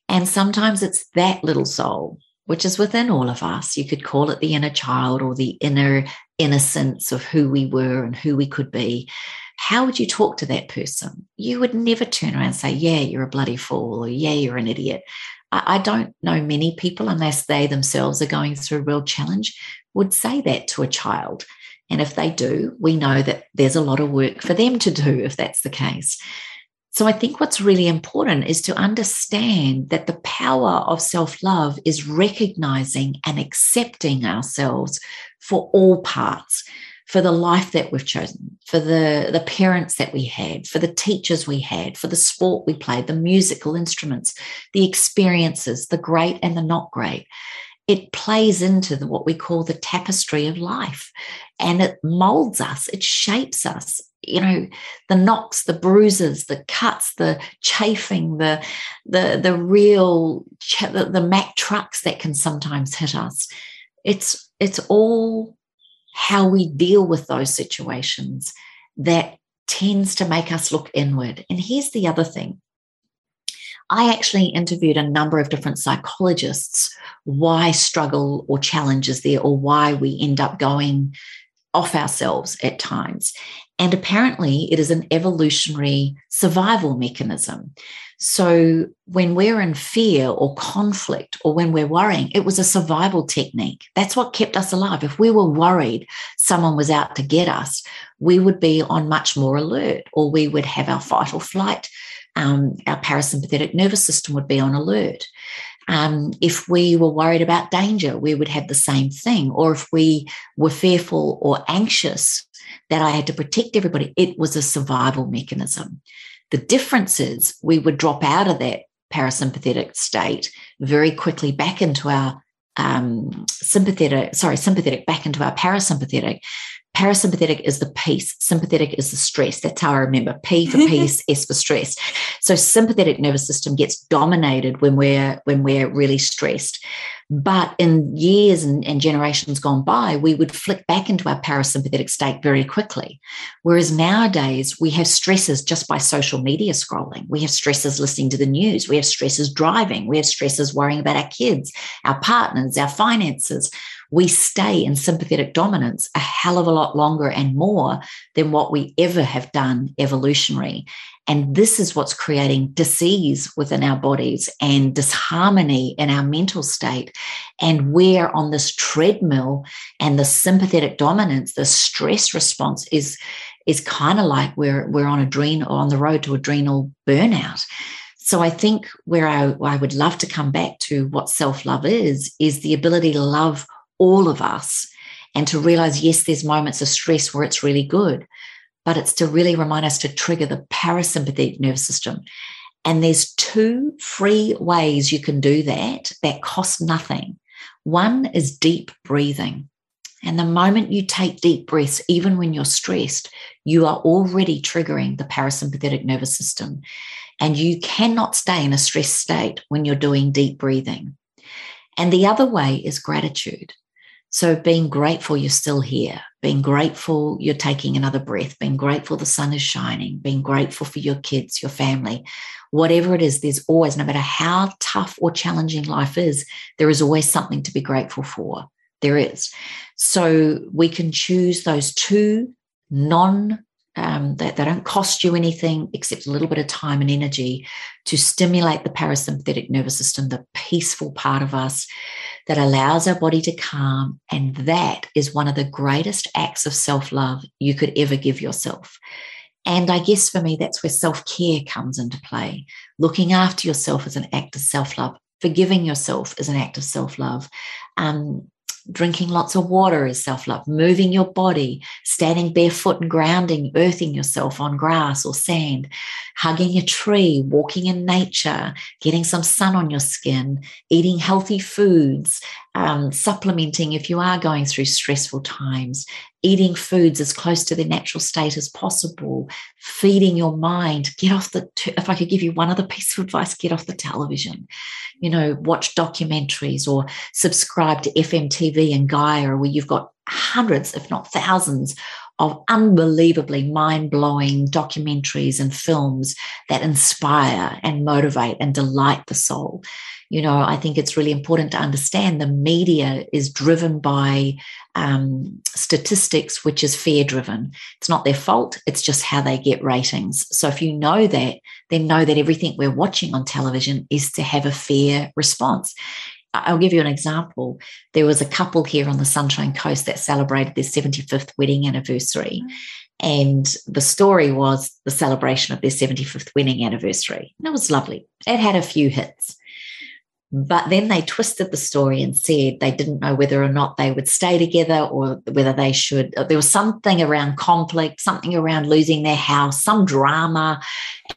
And sometimes it's that little soul which is within all of us. You could call it the inner child or the inner innocence of who we were and who we could be. How would you talk to that person? You would never turn around and say, Yeah, you're a bloody fool, or Yeah, you're an idiot. I, I don't know many people, unless they themselves are going through a real challenge, would say that to a child. And if they do, we know that there's a lot of work for them to do if that's the case. So I think what's really important is to understand that the power of self love is recognizing and accepting ourselves for all parts, for the life that we've chosen, for the, the parents that we had, for the teachers we had, for the sport we played, the musical instruments, the experiences, the great and the not great. It plays into the, what we call the tapestry of life and it molds us, it shapes us. You know, the knocks, the bruises, the cuts, the chafing, the the the real the, the Mack trucks that can sometimes hit us. It's it's all how we deal with those situations that tends to make us look inward. And here's the other thing I actually interviewed a number of different psychologists why struggle or challenges there or why we end up going off ourselves at times. And apparently, it is an evolutionary survival mechanism. So, when we're in fear or conflict or when we're worrying, it was a survival technique. That's what kept us alive. If we were worried someone was out to get us, we would be on much more alert, or we would have our fight or flight. Um, our parasympathetic nervous system would be on alert. Um, if we were worried about danger, we would have the same thing. Or if we were fearful or anxious that I had to protect everybody, it was a survival mechanism. The difference is we would drop out of that parasympathetic state very quickly back into our um, sympathetic, sorry, sympathetic back into our parasympathetic Parasympathetic is the peace, sympathetic is the stress. That's how I remember P for peace, S for stress. So sympathetic nervous system gets dominated when we're when we're really stressed. But in years and, and generations gone by, we would flick back into our parasympathetic state very quickly. Whereas nowadays we have stresses just by social media scrolling. We have stresses listening to the news. We have stresses driving. We have stresses worrying about our kids, our partners, our finances we stay in sympathetic dominance a hell of a lot longer and more than what we ever have done evolutionary. And this is what's creating disease within our bodies and disharmony in our mental state. And we're on this treadmill and the sympathetic dominance, the stress response is, is kind of like we're, we're on adrenal on the road to adrenal burnout. So I think where I, I would love to come back to what self-love is, is the ability to love all of us and to realize, yes, there's moments of stress where it's really good, but it's to really remind us to trigger the parasympathetic nervous system. And there's two free ways you can do that that cost nothing. One is deep breathing. And the moment you take deep breaths, even when you're stressed, you are already triggering the parasympathetic nervous system. And you cannot stay in a stressed state when you're doing deep breathing. And the other way is gratitude. So, being grateful you're still here, being grateful you're taking another breath, being grateful the sun is shining, being grateful for your kids, your family, whatever it is, there's always, no matter how tough or challenging life is, there is always something to be grateful for. There is. So, we can choose those two non um, they, they don't cost you anything except a little bit of time and energy to stimulate the parasympathetic nervous system, the peaceful part of us that allows our body to calm. And that is one of the greatest acts of self love you could ever give yourself. And I guess for me, that's where self care comes into play. Looking after yourself is an act of self love. Forgiving yourself is an act of self love. Um, Drinking lots of water is self love. Moving your body, standing barefoot and grounding, earthing yourself on grass or sand, hugging a tree, walking in nature, getting some sun on your skin, eating healthy foods, um, supplementing if you are going through stressful times, eating foods as close to their natural state as possible, feeding your mind. Get off the, if I could give you one other piece of advice, get off the television. You know, watch documentaries or subscribe to FMTV and Gaia, where you've got hundreds, if not thousands, of unbelievably mind blowing documentaries and films that inspire and motivate and delight the soul you know, I think it's really important to understand the media is driven by um, statistics, which is fear driven. It's not their fault, it's just how they get ratings. So if you know that, then know that everything we're watching on television is to have a fear response. I'll give you an example. There was a couple here on the Sunshine Coast that celebrated their 75th wedding anniversary. And the story was the celebration of their 75th wedding anniversary. And it was lovely. It had a few hits. But then they twisted the story and said they didn't know whether or not they would stay together or whether they should. Uh, there was something around conflict, something around losing their house, some drama,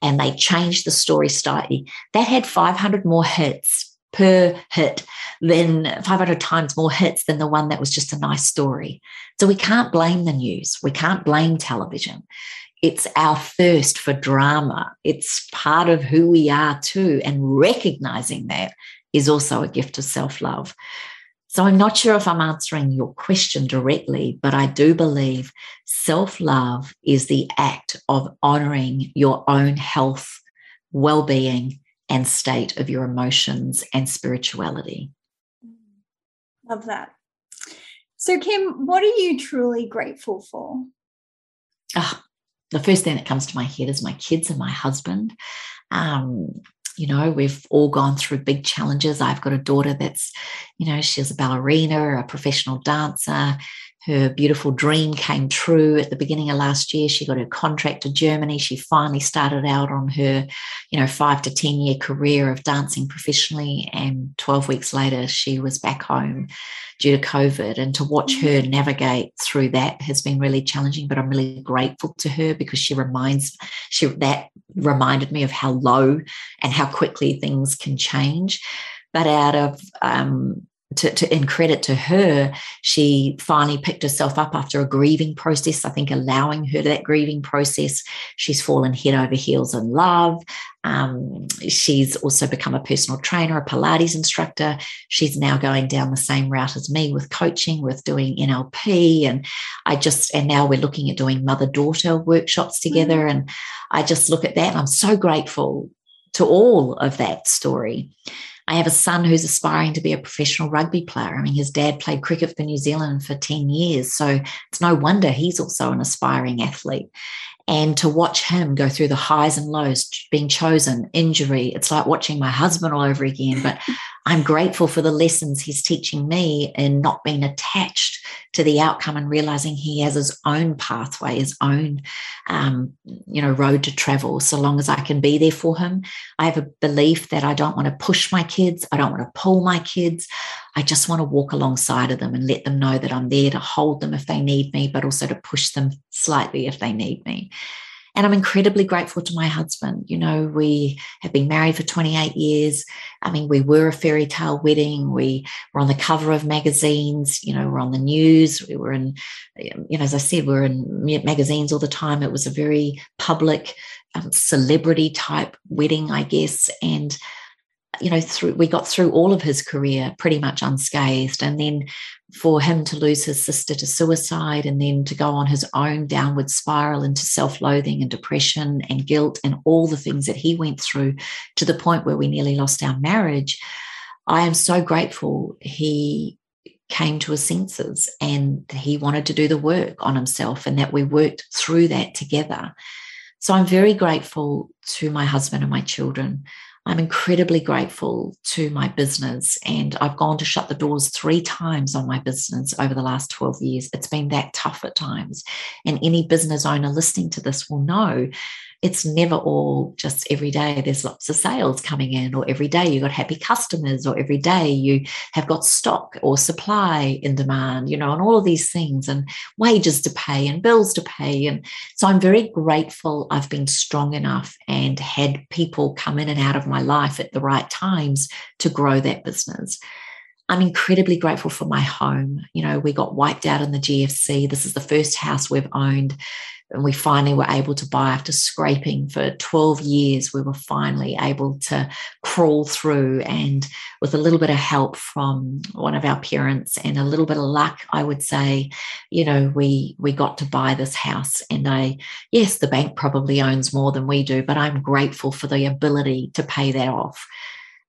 and they changed the story slightly. That had 500 more hits per hit than 500 times more hits than the one that was just a nice story. So we can't blame the news. We can't blame television. It's our thirst for drama. It's part of who we are too. And recognizing that is also a gift of self love. So I'm not sure if I'm answering your question directly, but I do believe self love is the act of honoring your own health, well being, and state of your emotions and spirituality. Love that. So, Kim, what are you truly grateful for? Oh, the first thing that comes to my head is my kids and my husband. Um, you know, we've all gone through big challenges. I've got a daughter that's, you know, she's a ballerina, a professional dancer. Her beautiful dream came true at the beginning of last year. She got her contract to Germany. She finally started out on her, you know, five to 10 year career of dancing professionally. And 12 weeks later, she was back home due to COVID. And to watch her mm. navigate through that has been really challenging. But I'm really grateful to her because she reminds she that reminded me of how low and how quickly things can change. But out of um, to, to in credit to her, she finally picked herself up after a grieving process. I think allowing her that grieving process, she's fallen head over heels in love. Um, she's also become a personal trainer, a Pilates instructor. She's now going down the same route as me with coaching, with doing NLP. And I just, and now we're looking at doing mother daughter workshops together. Mm-hmm. And I just look at that and I'm so grateful to all of that story. I have a son who's aspiring to be a professional rugby player. I mean, his dad played cricket for New Zealand for 10 years. So it's no wonder he's also an aspiring athlete and to watch him go through the highs and lows, being chosen, injury, it's like watching my husband all over again. But I'm grateful for the lessons he's teaching me in not being attached to the outcome and realizing he has his own pathway, his own, um, you know, road to travel. So long as I can be there for him, I have a belief that I don't want to push my kids. I don't want to pull my kids. I just want to walk alongside of them and let them know that I'm there to hold them if they need me, but also to push them slightly if they need me. And I'm incredibly grateful to my husband. You know, we have been married for 28 years. I mean, we were a fairy tale wedding. We were on the cover of magazines. You know, we're on the news. We were in, you know, as I said, we we're in magazines all the time. It was a very public, um, celebrity type wedding, I guess. And you know through we got through all of his career pretty much unscathed and then for him to lose his sister to suicide and then to go on his own downward spiral into self-loathing and depression and guilt and all the things that he went through to the point where we nearly lost our marriage i am so grateful he came to his senses and he wanted to do the work on himself and that we worked through that together. So i'm very grateful to my husband and my children I'm incredibly grateful to my business, and I've gone to shut the doors three times on my business over the last 12 years. It's been that tough at times. And any business owner listening to this will know it's never all just every day there's lots of sales coming in or every day you've got happy customers or every day you have got stock or supply in demand you know and all of these things and wages to pay and bills to pay and so i'm very grateful i've been strong enough and had people come in and out of my life at the right times to grow that business I'm incredibly grateful for my home. You know, we got wiped out in the GFC. This is the first house we've owned and we finally were able to buy after scraping for 12 years we were finally able to crawl through and with a little bit of help from one of our parents and a little bit of luck i would say you know we we got to buy this house and i yes the bank probably owns more than we do but i'm grateful for the ability to pay that off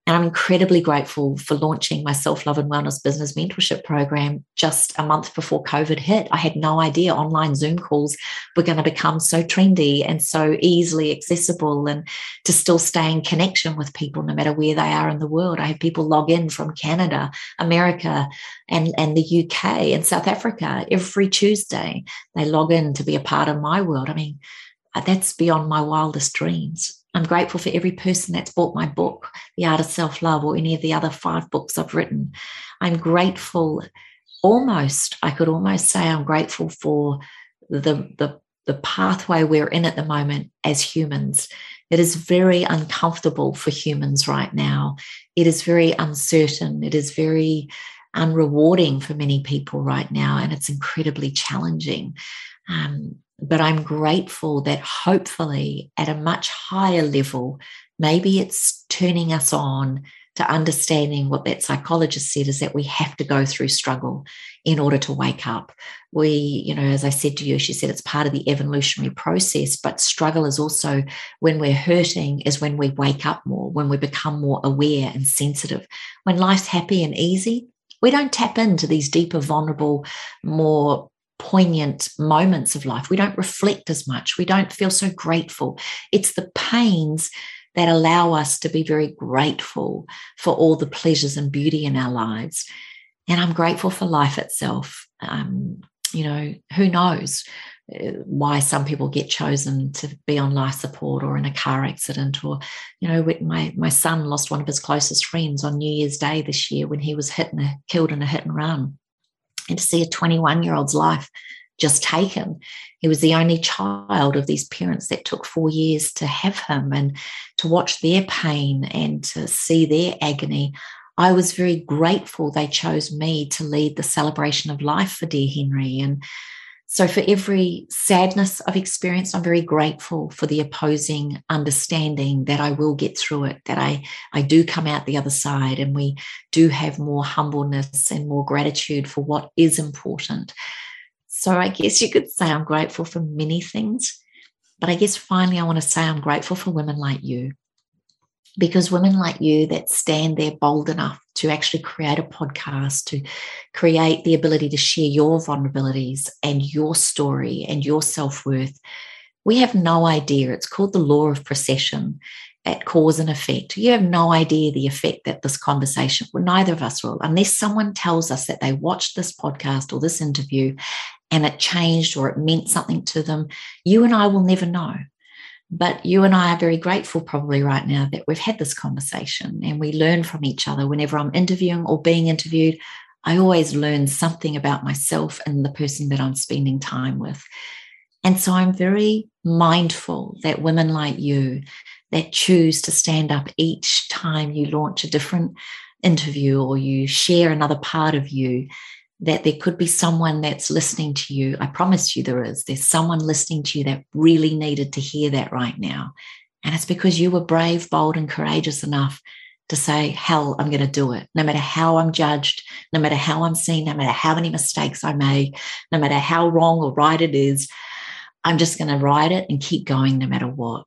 and I'm incredibly grateful for launching my self love and wellness business mentorship program just a month before COVID hit. I had no idea online Zoom calls were going to become so trendy and so easily accessible and to still stay in connection with people no matter where they are in the world. I have people log in from Canada, America, and, and the UK and South Africa every Tuesday. They log in to be a part of my world. I mean, that's beyond my wildest dreams. I'm grateful for every person that's bought my book, The Art of Self Love, or any of the other five books I've written. I'm grateful, almost, I could almost say I'm grateful for the, the, the pathway we're in at the moment as humans. It is very uncomfortable for humans right now. It is very uncertain. It is very unrewarding for many people right now, and it's incredibly challenging. Um, but I'm grateful that hopefully at a much higher level, maybe it's turning us on to understanding what that psychologist said is that we have to go through struggle in order to wake up. We, you know, as I said to you, she said it's part of the evolutionary process, but struggle is also when we're hurting, is when we wake up more, when we become more aware and sensitive. When life's happy and easy, we don't tap into these deeper, vulnerable, more poignant moments of life. We don't reflect as much. We don't feel so grateful. It's the pains that allow us to be very grateful for all the pleasures and beauty in our lives. And I'm grateful for life itself. Um, you know, who knows uh, why some people get chosen to be on life support or in a car accident or you know my my son lost one of his closest friends on new year's day this year when he was hit and killed in a hit and run and to see a 21 year old's life just taken. He was the only child of these parents that took four years to have him and to watch their pain and to see their agony. I was very grateful they chose me to lead the celebration of life for dear Henry. And so, for every sadness I've experienced, I'm very grateful for the opposing understanding that I will get through it, that I, I do come out the other side, and we do have more humbleness and more gratitude for what is important. So, I guess you could say I'm grateful for many things. But I guess finally, I want to say I'm grateful for women like you because women like you that stand there bold enough to actually create a podcast, to create the ability to share your vulnerabilities and your story and your self worth, we have no idea. It's called the law of precession at cause and effect. You have no idea the effect that this conversation, well, neither of us will, unless someone tells us that they watched this podcast or this interview and it changed or it meant something to them. You and I will never know. But you and I are very grateful, probably right now, that we've had this conversation and we learn from each other. Whenever I'm interviewing or being interviewed, I always learn something about myself and the person that I'm spending time with. And so I'm very mindful that women like you that choose to stand up each time you launch a different interview or you share another part of you that there could be someone that's listening to you. I promise you there is. There's someone listening to you that really needed to hear that right now. And it's because you were brave, bold, and courageous enough to say, hell, I'm going to do it. No matter how I'm judged, no matter how I'm seen, no matter how many mistakes I make, no matter how wrong or right it is, I'm just going to ride it and keep going no matter what.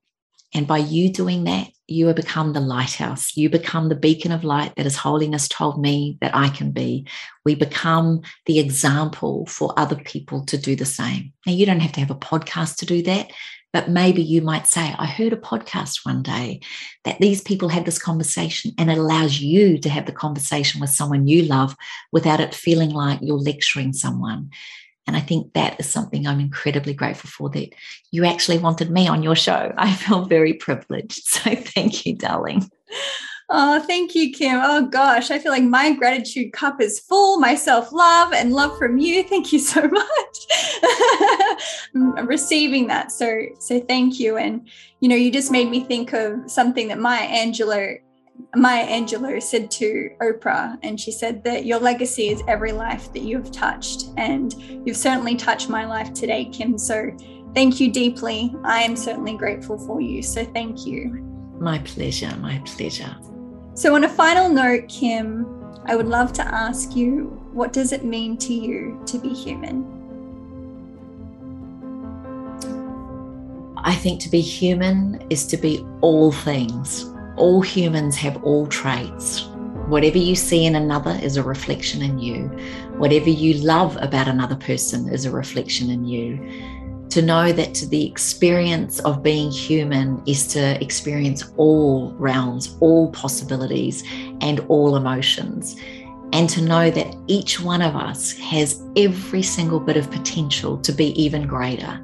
And by you doing that, you become the lighthouse. You become the beacon of light that, as holiness told me that I can be. We become the example for other people to do the same. Now, you don't have to have a podcast to do that, but maybe you might say, I heard a podcast one day that these people had this conversation, and it allows you to have the conversation with someone you love without it feeling like you're lecturing someone. And I think that is something I'm incredibly grateful for that you actually wanted me on your show. I feel very privileged. So thank you, darling. Oh, thank you, Kim. Oh gosh, I feel like my gratitude cup is full, my self love and love from you. Thank you so much. I'm receiving that. So, so thank you. And, you know, you just made me think of something that Maya Angelou Maya Angelou said to Oprah, and she said that your legacy is every life that you've touched. And you've certainly touched my life today, Kim. So thank you deeply. I am certainly grateful for you. So thank you. My pleasure. My pleasure. So, on a final note, Kim, I would love to ask you what does it mean to you to be human? I think to be human is to be all things all humans have all traits. Whatever you see in another is a reflection in you. Whatever you love about another person is a reflection in you. To know that the experience of being human is to experience all realms, all possibilities, and all emotions. And to know that each one of us has every single bit of potential to be even greater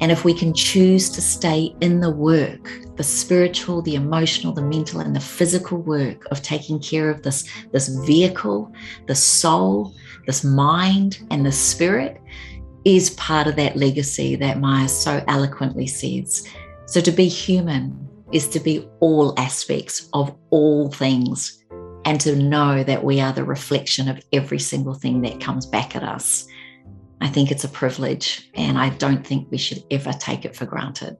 And if we can choose to stay in the work, the spiritual, the emotional, the mental, and the physical work of taking care of this, this vehicle, the soul, this mind, and the spirit, is part of that legacy that Maya so eloquently says. So to be human is to be all aspects of all things and to know that we are the reflection of every single thing that comes back at us. I think it's a privilege and I don't think we should ever take it for granted.